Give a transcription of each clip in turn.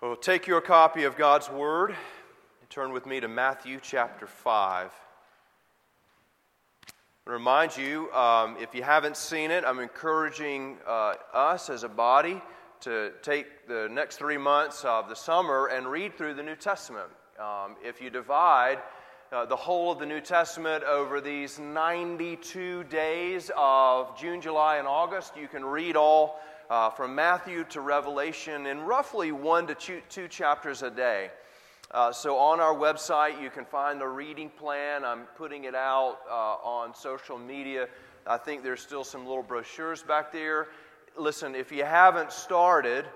Well, take your copy of God's Word and turn with me to Matthew chapter 5. I remind you, um, if you haven't seen it, I'm encouraging uh, us as a body to take the next three months of the summer and read through the New Testament. Um, if you divide uh, the whole of the New Testament over these 92 days of June, July, and August, you can read all uh, from Matthew to Revelation in roughly one to two, two chapters a day. Uh, so on our website, you can find the reading plan. I'm putting it out uh, on social media. I think there's still some little brochures back there. Listen, if you haven't started,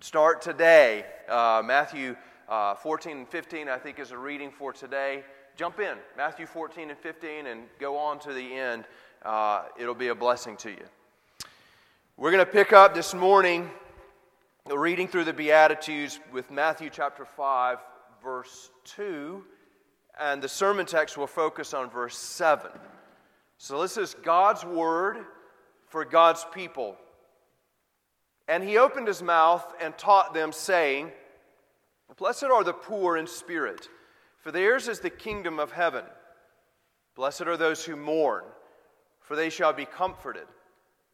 start today. Uh, Matthew uh, 14 and 15, I think, is a reading for today. Jump in, Matthew 14 and 15, and go on to the end. Uh, it'll be a blessing to you. We're going to pick up this morning reading through the Beatitudes with Matthew chapter 5, verse 2, and the sermon text will focus on verse 7. So this is God's word for God's people. And he opened his mouth and taught them, saying, Blessed are the poor in spirit, for theirs is the kingdom of heaven. Blessed are those who mourn, for they shall be comforted.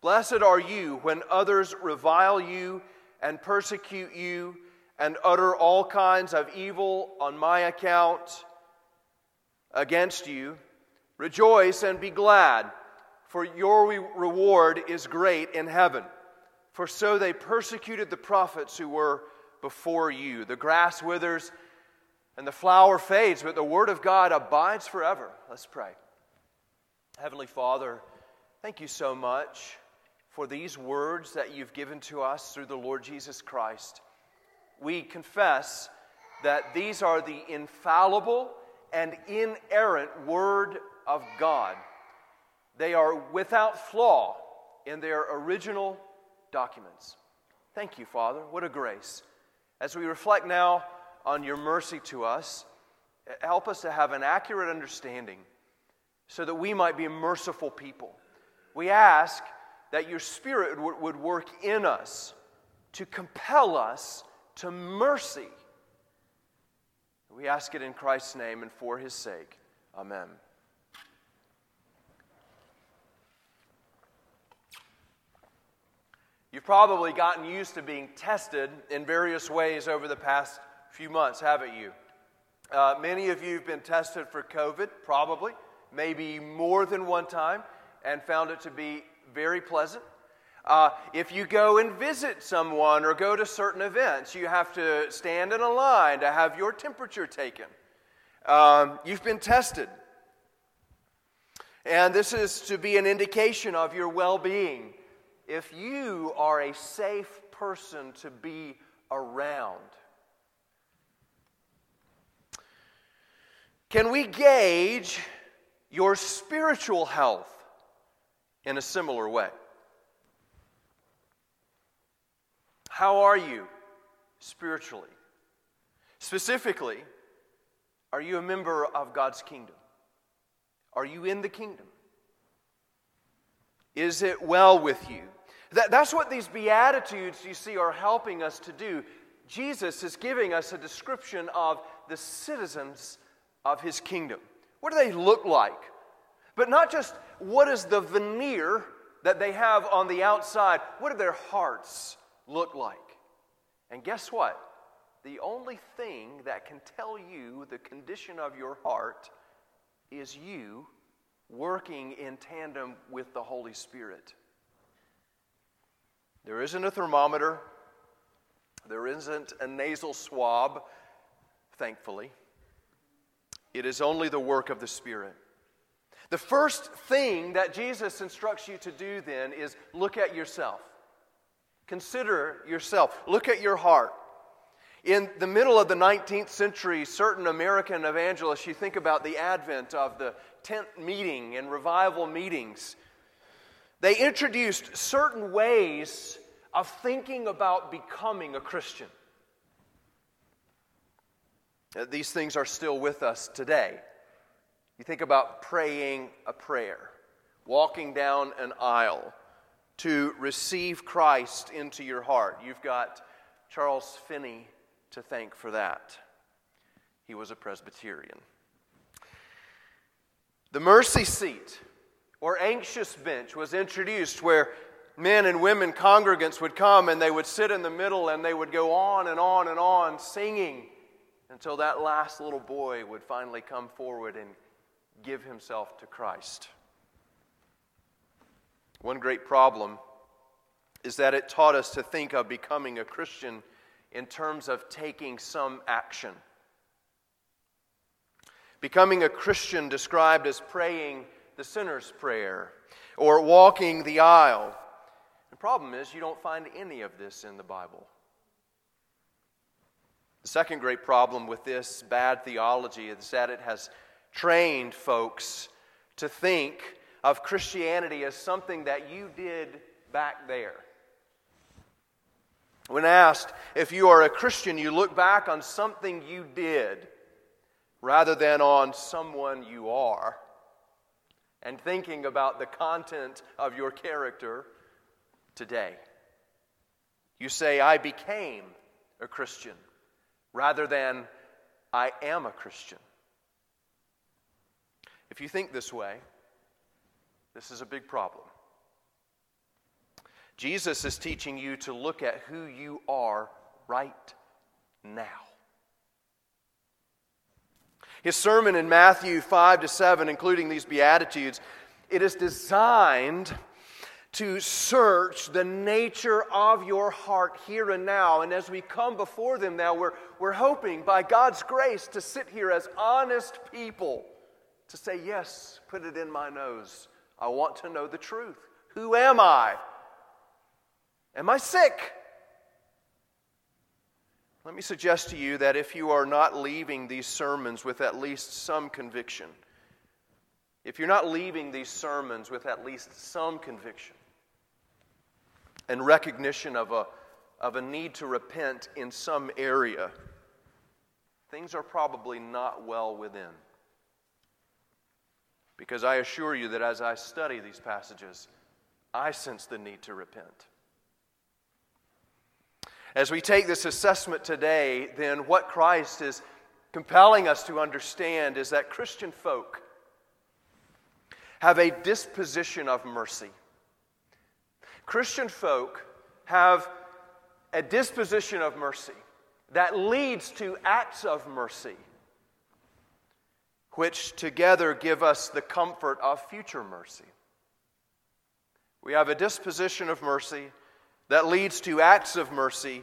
Blessed are you when others revile you and persecute you and utter all kinds of evil on my account against you. Rejoice and be glad, for your reward is great in heaven. For so they persecuted the prophets who were before you. The grass withers and the flower fades, but the word of God abides forever. Let's pray. Heavenly Father, thank you so much for these words that you've given to us through the Lord Jesus Christ. We confess that these are the infallible and inerrant Word of God. They are without flaw in their original documents. Thank you, Father. What a grace. As we reflect now on your mercy to us, help us to have an accurate understanding so that we might be merciful people. We ask that your Spirit would work in us to compel us to mercy. We ask it in Christ's name and for his sake. Amen. You've probably gotten used to being tested in various ways over the past few months, haven't you? Uh, many of you have been tested for COVID, probably, maybe more than one time, and found it to be very pleasant. Uh, if you go and visit someone or go to certain events, you have to stand in a line to have your temperature taken. Um, you've been tested. And this is to be an indication of your well being. If you are a safe person to be around, can we gauge your spiritual health in a similar way? How are you spiritually? Specifically, are you a member of God's kingdom? Are you in the kingdom? Is it well with you? That, that's what these Beatitudes, you see, are helping us to do. Jesus is giving us a description of the citizens of his kingdom. What do they look like? But not just what is the veneer that they have on the outside, what do their hearts look like? And guess what? The only thing that can tell you the condition of your heart is you working in tandem with the Holy Spirit. There isn't a thermometer, there isn't a nasal swab, thankfully. It is only the work of the Spirit. The first thing that Jesus instructs you to do then is look at yourself. Consider yourself. Look at your heart. In the middle of the 19th century, certain American evangelists, you think about the advent of the tent meeting and revival meetings, they introduced certain ways of thinking about becoming a Christian. These things are still with us today. You think about praying a prayer, walking down an aisle to receive Christ into your heart. You've got Charles Finney to thank for that. He was a Presbyterian. The mercy seat or anxious bench was introduced where men and women congregants would come and they would sit in the middle and they would go on and on and on singing until that last little boy would finally come forward and give himself to Christ. One great problem is that it taught us to think of becoming a Christian in terms of taking some action. Becoming a Christian described as praying the sinner's prayer or walking the aisle. The problem is, you don't find any of this in the Bible. The second great problem with this bad theology is that it has trained folks to think of Christianity as something that you did back there. When asked if you are a Christian, you look back on something you did rather than on someone you are. And thinking about the content of your character today. You say, I became a Christian rather than I am a Christian. If you think this way, this is a big problem. Jesus is teaching you to look at who you are right now. His sermon in Matthew 5 to 7, including these Beatitudes, it is designed to search the nature of your heart here and now. And as we come before them now, we're, we're hoping by God's grace to sit here as honest people to say, Yes, put it in my nose. I want to know the truth. Who am I? Am I sick? Let me suggest to you that if you are not leaving these sermons with at least some conviction, if you're not leaving these sermons with at least some conviction and recognition of a, of a need to repent in some area, things are probably not well within. Because I assure you that as I study these passages, I sense the need to repent. As we take this assessment today, then what Christ is compelling us to understand is that Christian folk have a disposition of mercy. Christian folk have a disposition of mercy that leads to acts of mercy, which together give us the comfort of future mercy. We have a disposition of mercy that leads to acts of mercy,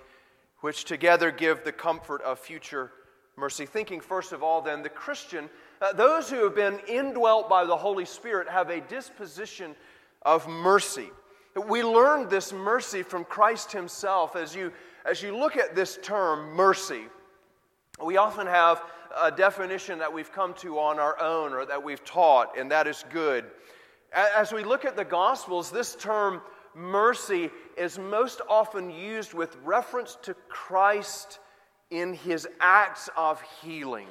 which together give the comfort of future mercy. Thinking, first of all, then, the Christian, uh, those who have been indwelt by the Holy Spirit, have a disposition of mercy. We learned this mercy from Christ Himself. As you, as you look at this term, mercy, we often have a definition that we've come to on our own or that we've taught, and that is good. As we look at the Gospels, this term mercy is most often used with reference to Christ in his acts of healing.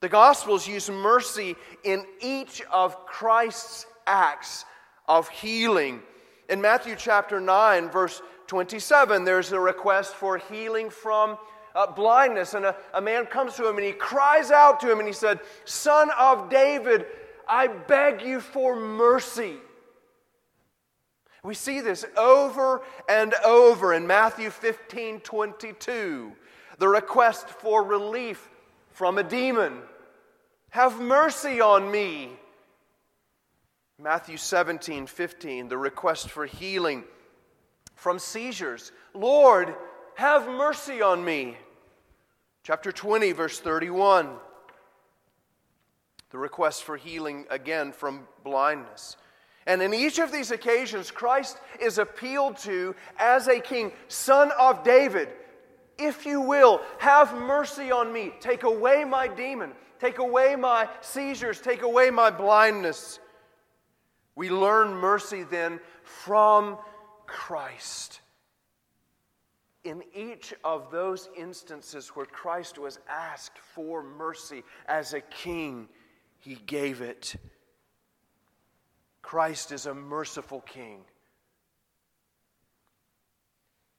The Gospels use mercy in each of Christ's acts of healing. In Matthew chapter 9, verse 27, there's a request for healing from uh, blindness. And a, a man comes to him and he cries out to him and he said, Son of David, I beg you for mercy. We see this over and over in Matthew 15 22. The request for relief from a demon. Have mercy on me. Matthew 17 15, the request for healing from seizures. Lord, have mercy on me. Chapter 20, verse 31, the request for healing again from blindness. And in each of these occasions, Christ is appealed to as a king, son of David. If you will, have mercy on me. Take away my demon. Take away my seizures. Take away my blindness. We learn mercy then from Christ. In each of those instances where Christ was asked for mercy as a king, he gave it. Christ is a merciful king.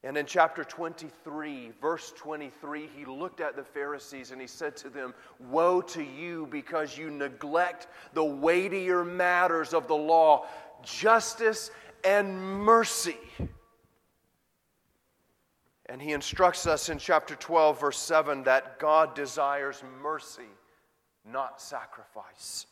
And in chapter 23, verse 23, he looked at the Pharisees and he said to them, Woe to you because you neglect the weightier matters of the law, justice and mercy. And he instructs us in chapter 12, verse 7, that God desires mercy, not sacrifice.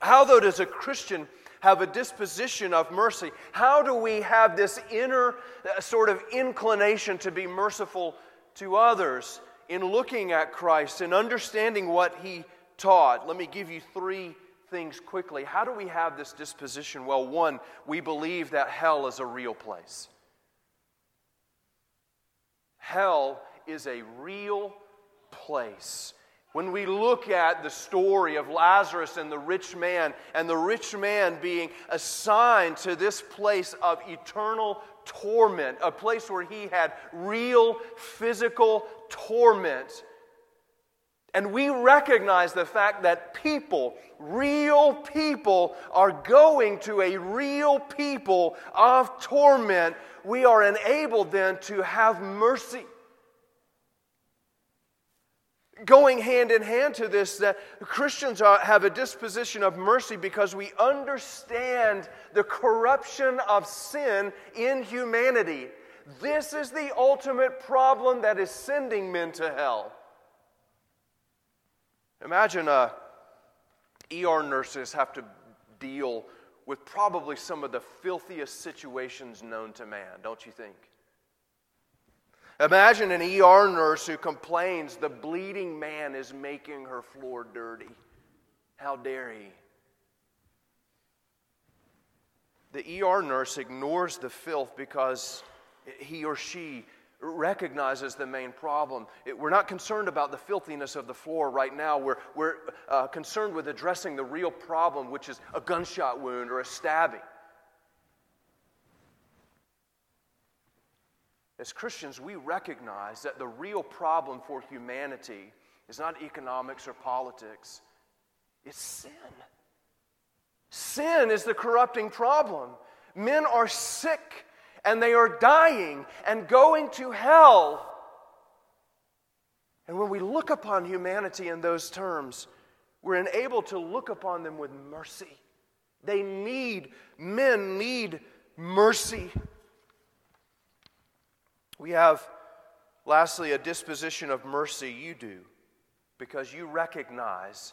How, though, does a Christian have a disposition of mercy? How do we have this inner uh, sort of inclination to be merciful to others in looking at Christ and understanding what he taught? Let me give you three things quickly. How do we have this disposition? Well, one, we believe that hell is a real place. Hell is a real place. When we look at the story of Lazarus and the rich man, and the rich man being assigned to this place of eternal torment, a place where he had real physical torment. And we recognize the fact that people, real people, are going to a real people of torment. We are enabled then to have mercy going hand in hand to this that Christians are, have a disposition of mercy because we understand the corruption of sin in humanity. This is the ultimate problem that is sending men to hell. Imagine uh, ER nurses have to deal with probably some of the filthiest situations known to man, don't you think? Imagine an ER nurse who complains the bleeding man is making her floor dirty. How dare he? The ER nurse ignores the filth because he or she recognizes the main problem. It, we're not concerned about the filthiness of the floor right now. We're, we're uh, concerned with addressing the real problem, which is a gunshot wound or a stabbing. As Christians, we recognize that the real problem for humanity is not economics or politics, it's sin. Sin is the corrupting problem. Men are sick and they are dying and going to hell. And when we look upon humanity in those terms, we're enabled to look upon them with mercy. They need, men need mercy. We have, lastly, a disposition of mercy you do because you recognize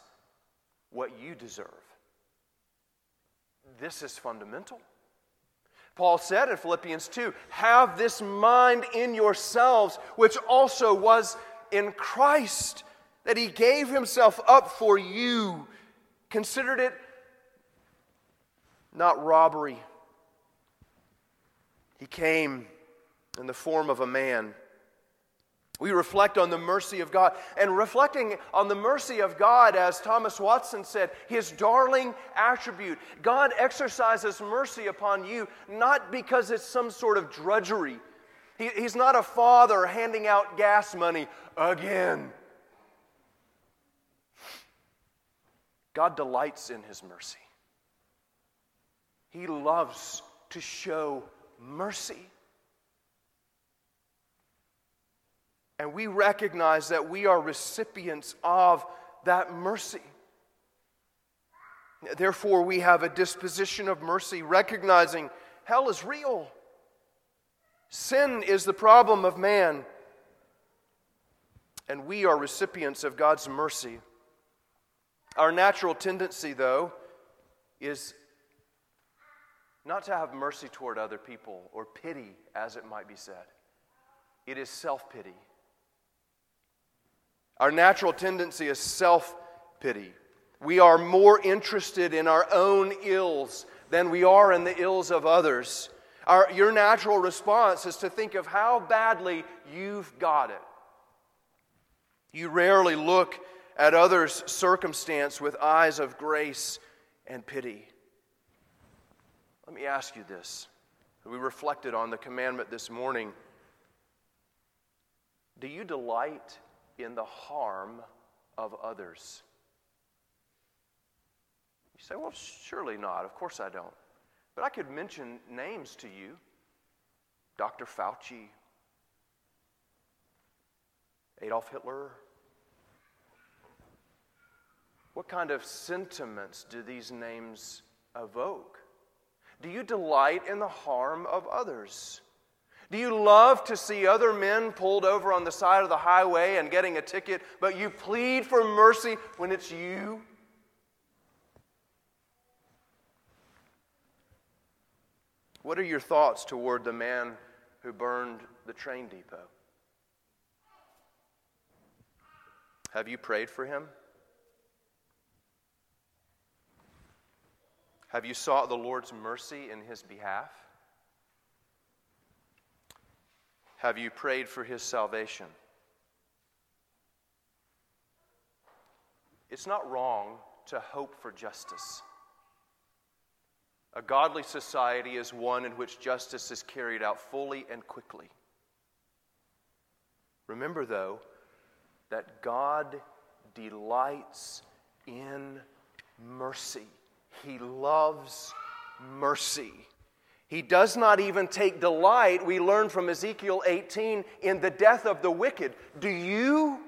what you deserve. This is fundamental. Paul said in Philippians 2 Have this mind in yourselves, which also was in Christ, that he gave himself up for you, considered it not robbery. He came in the form of a man. We reflect on the mercy of God. And reflecting on the mercy of God, as Thomas Watson said, his darling attribute. God exercises mercy upon you not because it's some sort of drudgery. He, he's not a father handing out gas money again. God delights in his mercy. He loves to show mercy. And we recognize that we are recipients of that mercy. Therefore, we have a disposition of mercy, recognizing hell is real. Sin is the problem of man. And we are recipients of God's mercy. Our natural tendency, though, is not to have mercy toward other people or pity, as it might be said. It is self pity. Our natural tendency is self pity. We are more interested in our own ills than we are in the ills of others. Our, your natural response is to think of how badly you've got it. You rarely look at others' circumstance with eyes of grace and pity. Let me ask you this. We reflected on the commandment this morning. Do you delight in the harm of others? You say, well, surely not. Of course I don't. But I could mention names to you Dr. Fauci, Adolf Hitler. What kind of sentiments do these names evoke? Do you delight in the harm of others? Do you love to see other men pulled over on the side of the highway and getting a ticket, but you plead for mercy when it's you? What are your thoughts toward the man who burned the train depot? Have you prayed for him? Have you sought the Lord's mercy in his behalf? Have you prayed for his salvation? It's not wrong to hope for justice. A godly society is one in which justice is carried out fully and quickly. Remember, though, that God delights in mercy. He loves mercy. He does not even take delight, we learn from Ezekiel 18, in the death of the wicked. Do you?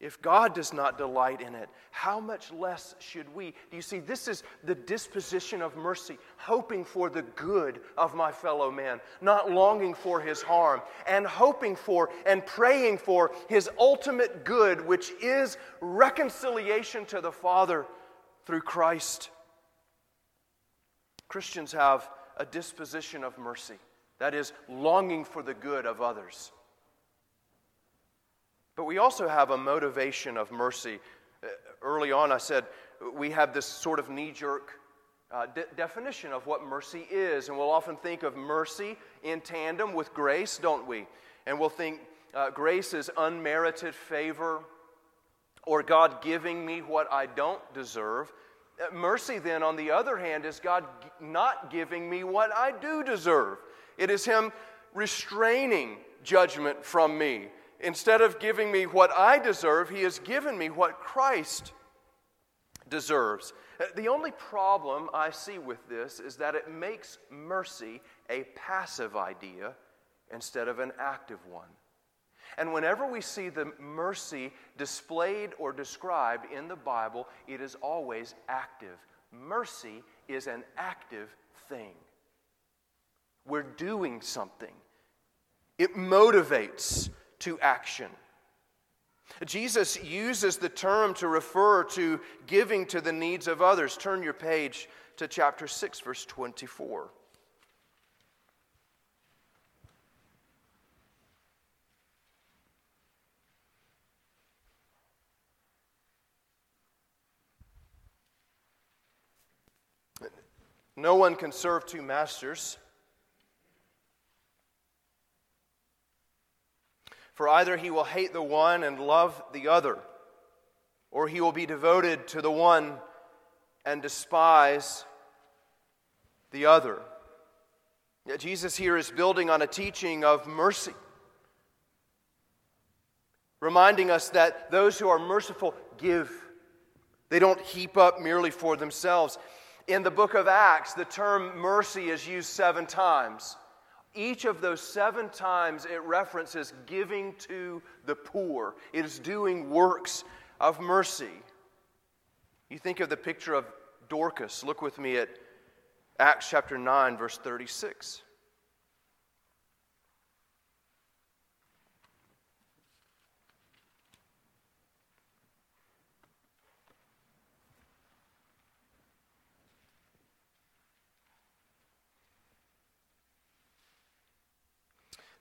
If God does not delight in it, how much less should we? Do you see, this is the disposition of mercy, hoping for the good of my fellow man, not longing for his harm, and hoping for and praying for his ultimate good, which is reconciliation to the Father through Christ. Christians have a disposition of mercy, that is, longing for the good of others. But we also have a motivation of mercy. Uh, early on, I said we have this sort of knee jerk uh, de- definition of what mercy is. And we'll often think of mercy in tandem with grace, don't we? And we'll think uh, grace is unmerited favor or God giving me what I don't deserve. Mercy, then, on the other hand, is God not giving me what I do deserve. It is Him restraining judgment from me Instead of giving me what I deserve, He has given me what Christ deserves. Uh, the only problem I see with this is that it makes mercy a passive idea instead of an active one. And whenever we see the mercy displayed or described in the Bible, it is always active. Mercy is an active thing. We're doing something, it motivates to action. Jesus uses the term to refer to giving to the needs of others. Turn your page to chapter 6, verse 24. No one can serve two masters. For either he will hate the one and love the other, or he will be devoted to the one and despise the other. Yet Jesus here is building on a teaching of mercy, reminding us that those who are merciful give. They don't heap up merely for themselves. In the book of Acts, the term mercy is used seven times. Each of those seven times it references giving to the poor, it is doing works of mercy. You think of the picture of Dorcas. Look with me at Acts chapter 9, verse 36.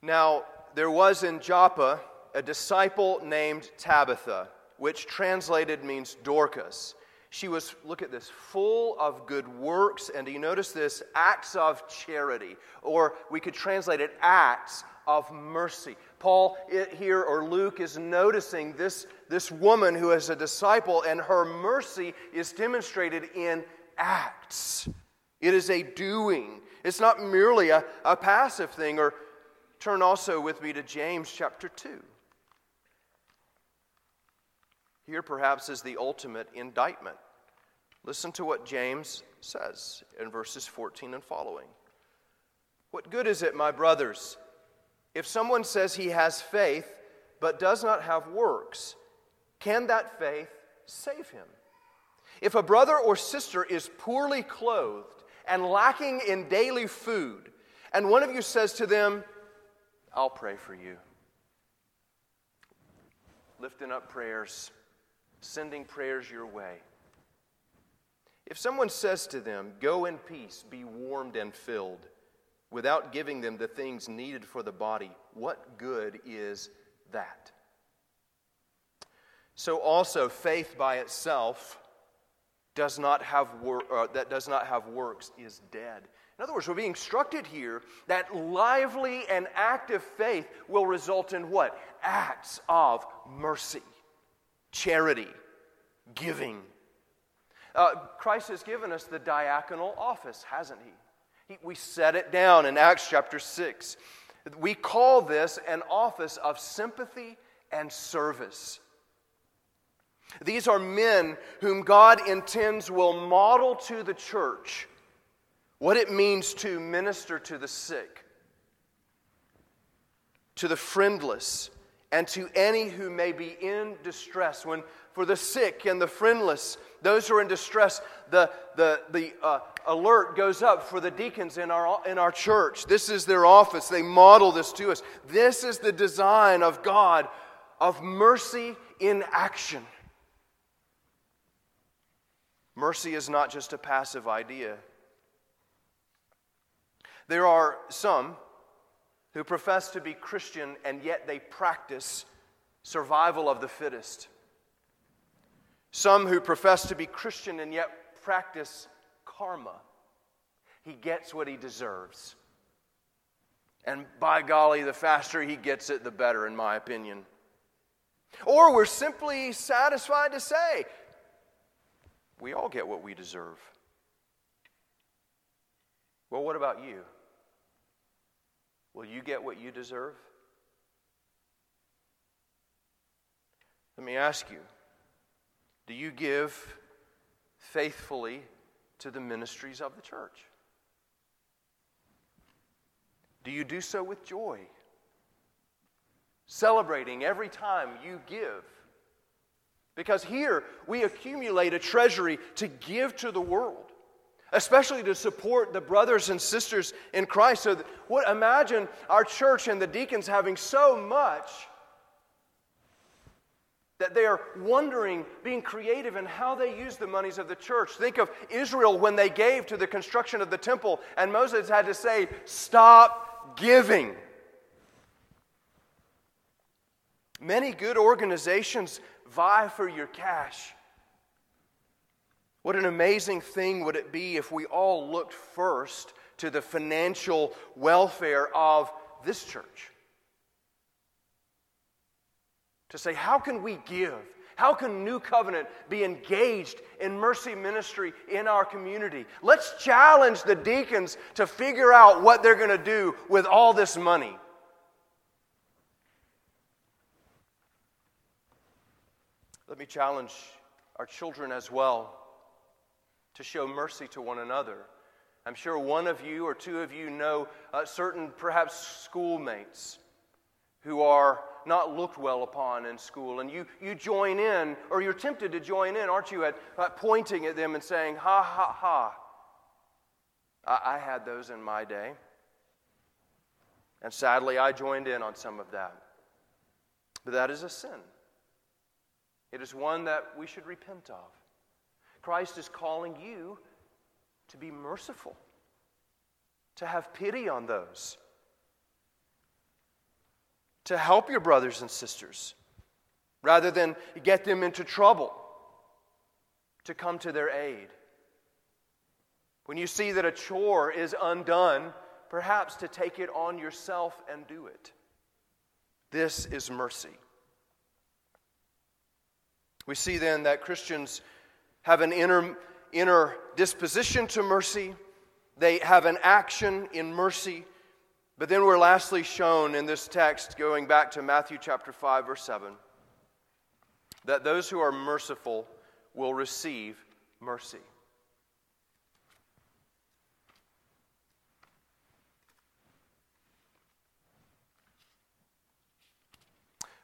Now, there was in Joppa a disciple named Tabitha, which translated means Dorcas. She was, look at this, full of good works. And do you notice this? Acts of charity. Or we could translate it acts of mercy. Paul here, or Luke, is noticing this, this woman who is a disciple, and her mercy is demonstrated in acts. It is a doing, it's not merely a, a passive thing. Or turn also with me to James chapter 2. Here, perhaps, is the ultimate indictment. Listen to what James says in verses 14 and following. What good is it, my brothers, if someone says he has faith but does not have works? Can that faith save him? If a brother or sister is poorly clothed and lacking in daily food, and one of you says to them, I'll pray for you, lifting up prayers sending prayers your way. If someone says to them, Go in peace, be warmed and filled, without giving them the things needed for the body, what good is that? So also, faith by itself does not have wor- uh, that does not have works is dead. In other words, we're being instructed here that lively and active faith will result in what? Acts of mercy charity, giving. Uh, Christ has given us the diaconal office, hasn't he? he? We set it down in Acts chapter 6. We call this an office of sympathy and service. These are men whom God intends will model to the church what it means to minister to the sick, to the friendless, and to any who may be in distress. When for the sick and the friendless, those who are in distress, the, the, the uh, alert goes up for the deacons in our, in our church. This is their office. They model this to us. This is the design of God of mercy in action. Mercy is not just a passive idea. There are some who profess to be Christian and yet they practice survival of the fittest. Some who profess to be Christian and yet practice karma. He gets what he deserves. And by golly, the faster he gets it, the better, in my opinion. Or we're simply satisfied to say, we all get what we deserve. Well, what about you? Will you get what you deserve? Let me ask you do you give faithfully to the ministries of the church? Do you do so with joy? Celebrating every time you give. Because here we accumulate a treasury to give to the world especially to support the brothers and sisters in Christ. So, that, what imagine our church and the deacons having so much that they are wondering, being creative in how they use the monies of the church. Think of Israel when they gave to the construction of the temple, and Moses had to say, Stop giving. Many good organizations vie for your cash. What an amazing thing would it be if we all looked first to the financial welfare of this church? To say, how can we give? How can New Covenant be engaged in mercy ministry in our community? Let's challenge the deacons to figure out what they're going to do with all this money. Let me challenge our children as well to show mercy to one another. I'm sure one of you or two of you know uh, certain, perhaps, schoolmates who are not looked well upon in school. And you, you join in, or you're tempted to join in, aren't you, at, at pointing at them and saying, ha, ha, ha. I, I had those in my day. And sadly, I joined in on some of that. But that is a sin. It is one that we should repent of. Christ is calling you to be merciful, to have pity on those, to help your brothers and sisters rather than get them into trouble. to come to their aid. When you see that a chore is undone, perhaps to take it on yourself and do it. This is mercy. We see then that Christians have an inner, inner disposition to mercy, they have an action in mercy. But then we're lastly shown in this text, going back to Matthew chapter 5, verse 7, that those who are merciful will receive mercy.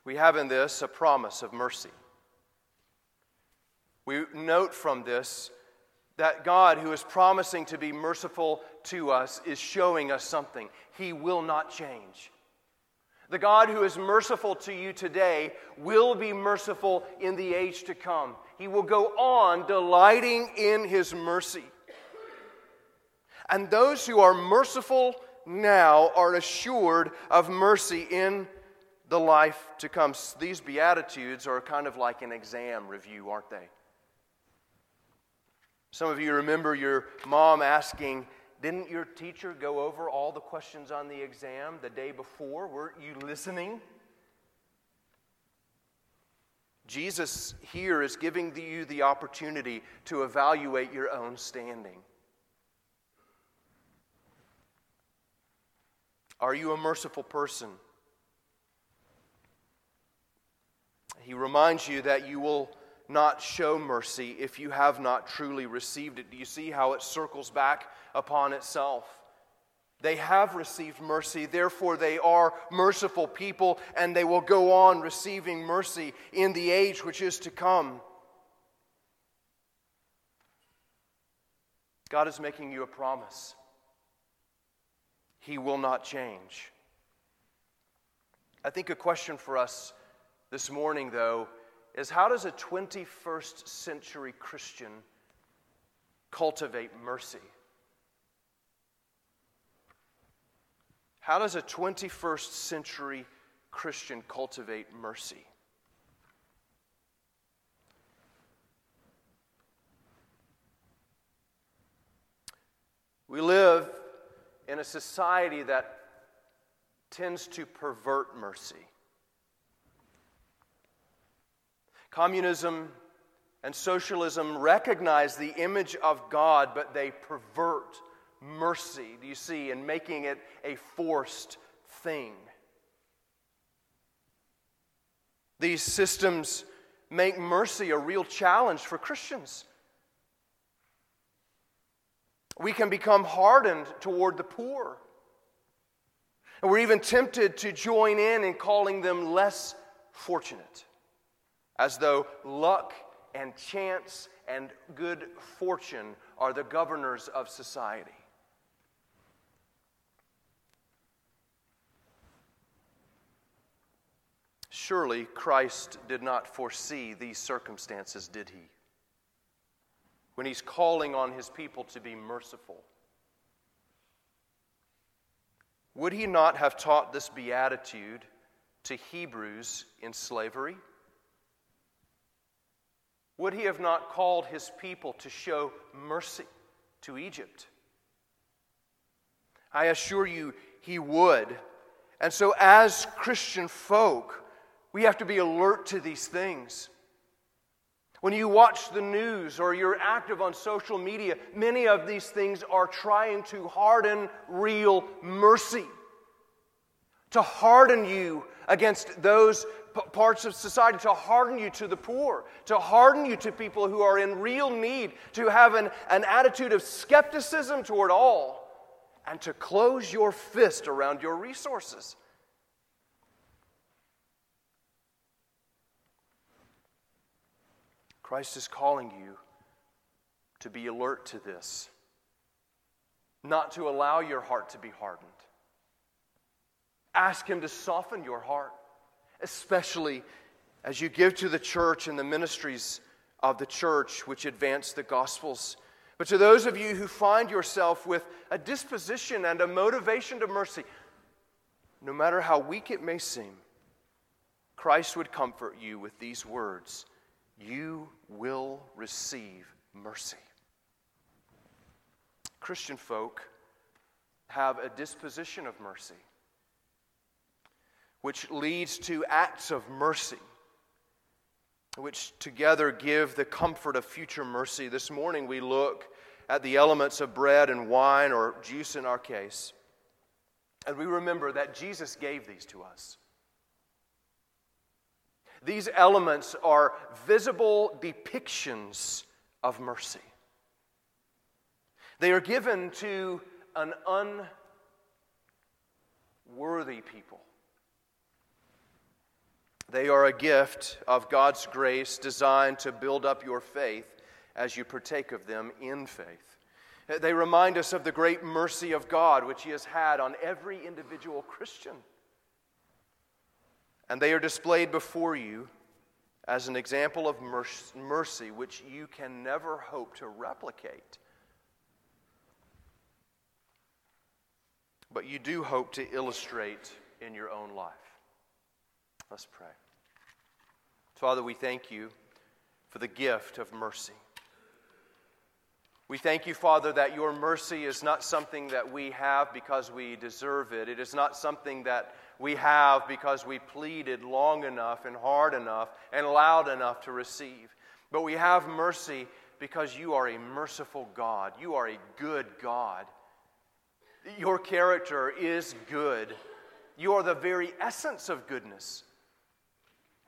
We have in this a promise of mercy. We note from this that God, who is promising to be merciful to us, is showing us something. He will not change. The God who is merciful to you today will be merciful in the age to come. He will go on delighting in his mercy. And those who are merciful now are assured of mercy in the life to come. These Beatitudes are kind of like an exam review, aren't they? Some of you remember your mom asking, Didn't your teacher go over all the questions on the exam the day before? Weren't you listening? Jesus here is giving you the opportunity to evaluate your own standing. Are you a merciful person? He reminds you that you will not show mercy if you have not truly received it. Do you see how it circles back upon itself? They have received mercy, therefore, they are merciful people, and they will go on receiving mercy in the age which is to come. God is making you a promise. He will not change. I think a question for us this morning, though, is how does a 21st century Christian cultivate mercy? How does a 21st century Christian cultivate mercy? We live in a society that tends to pervert mercy. Communism and socialism recognize the image of God, but they pervert mercy, do you see, in making it a forced thing. These systems make mercy a real challenge for Christians. We can become hardened toward the poor. And we're even tempted to join in in calling them less fortunate as though luck and chance and good fortune are the governors of society. Surely Christ did not foresee these circumstances, did he? When he's calling on his people to be merciful. Would he not have taught this beatitude to Hebrews in slavery? Would he have not called his people to show mercy to Egypt? I assure you, he would. And so, as Christian folk, we have to be alert to these things. When you watch the news or you're active on social media, many of these things are trying to harden real mercy, to harden you against those parts of society, to harden you to the poor, to harden you to people who are in real need, to have an, an attitude of skepticism toward all, and to close your fist around your resources. Christ is calling you to be alert to this, not to allow your heart to be hardened. Ask Him to soften your heart especially as you give to the church and the ministries of the church which advance the gospels. But to those of you who find yourself with a disposition and a motivation to mercy, no matter how weak it may seem, Christ would comfort you with these words you will receive mercy. Christian folk have a disposition of mercy, which leads to acts of mercy, which together give the comfort of future mercy. This morning we look at the elements of bread and wine, or juice in our case, and we remember that Jesus gave these to us. These elements are visible depictions of mercy. They are given to an unworthy people. They are a gift of God's grace designed to build up your faith as you partake of them in faith. They remind us of the great mercy of God which He has had on every individual Christian. And they are displayed before you as an example of mercy which you can never hope to replicate. But you do hope to illustrate in your own life. Let's pray. Father, we thank you for the gift of mercy. We thank you, Father, that your mercy is not something that we have because we deserve it. It is not something that we have because we pleaded long enough and hard enough and loud enough to receive. But we have mercy because you are a merciful God. You are a good God. Your character is good. You are the very essence of goodness.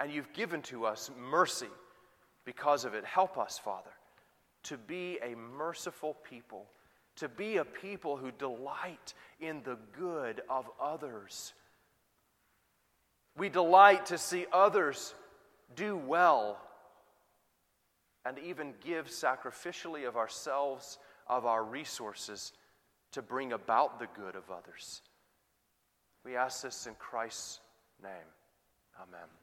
And you've given to us mercy because of it. Help us, Father, to be a merciful people, to be a people who delight in the good of others we delight to see others do well and even give sacrificially of ourselves, of our resources, to bring about the good of others. We ask this in Christ's name. Amen.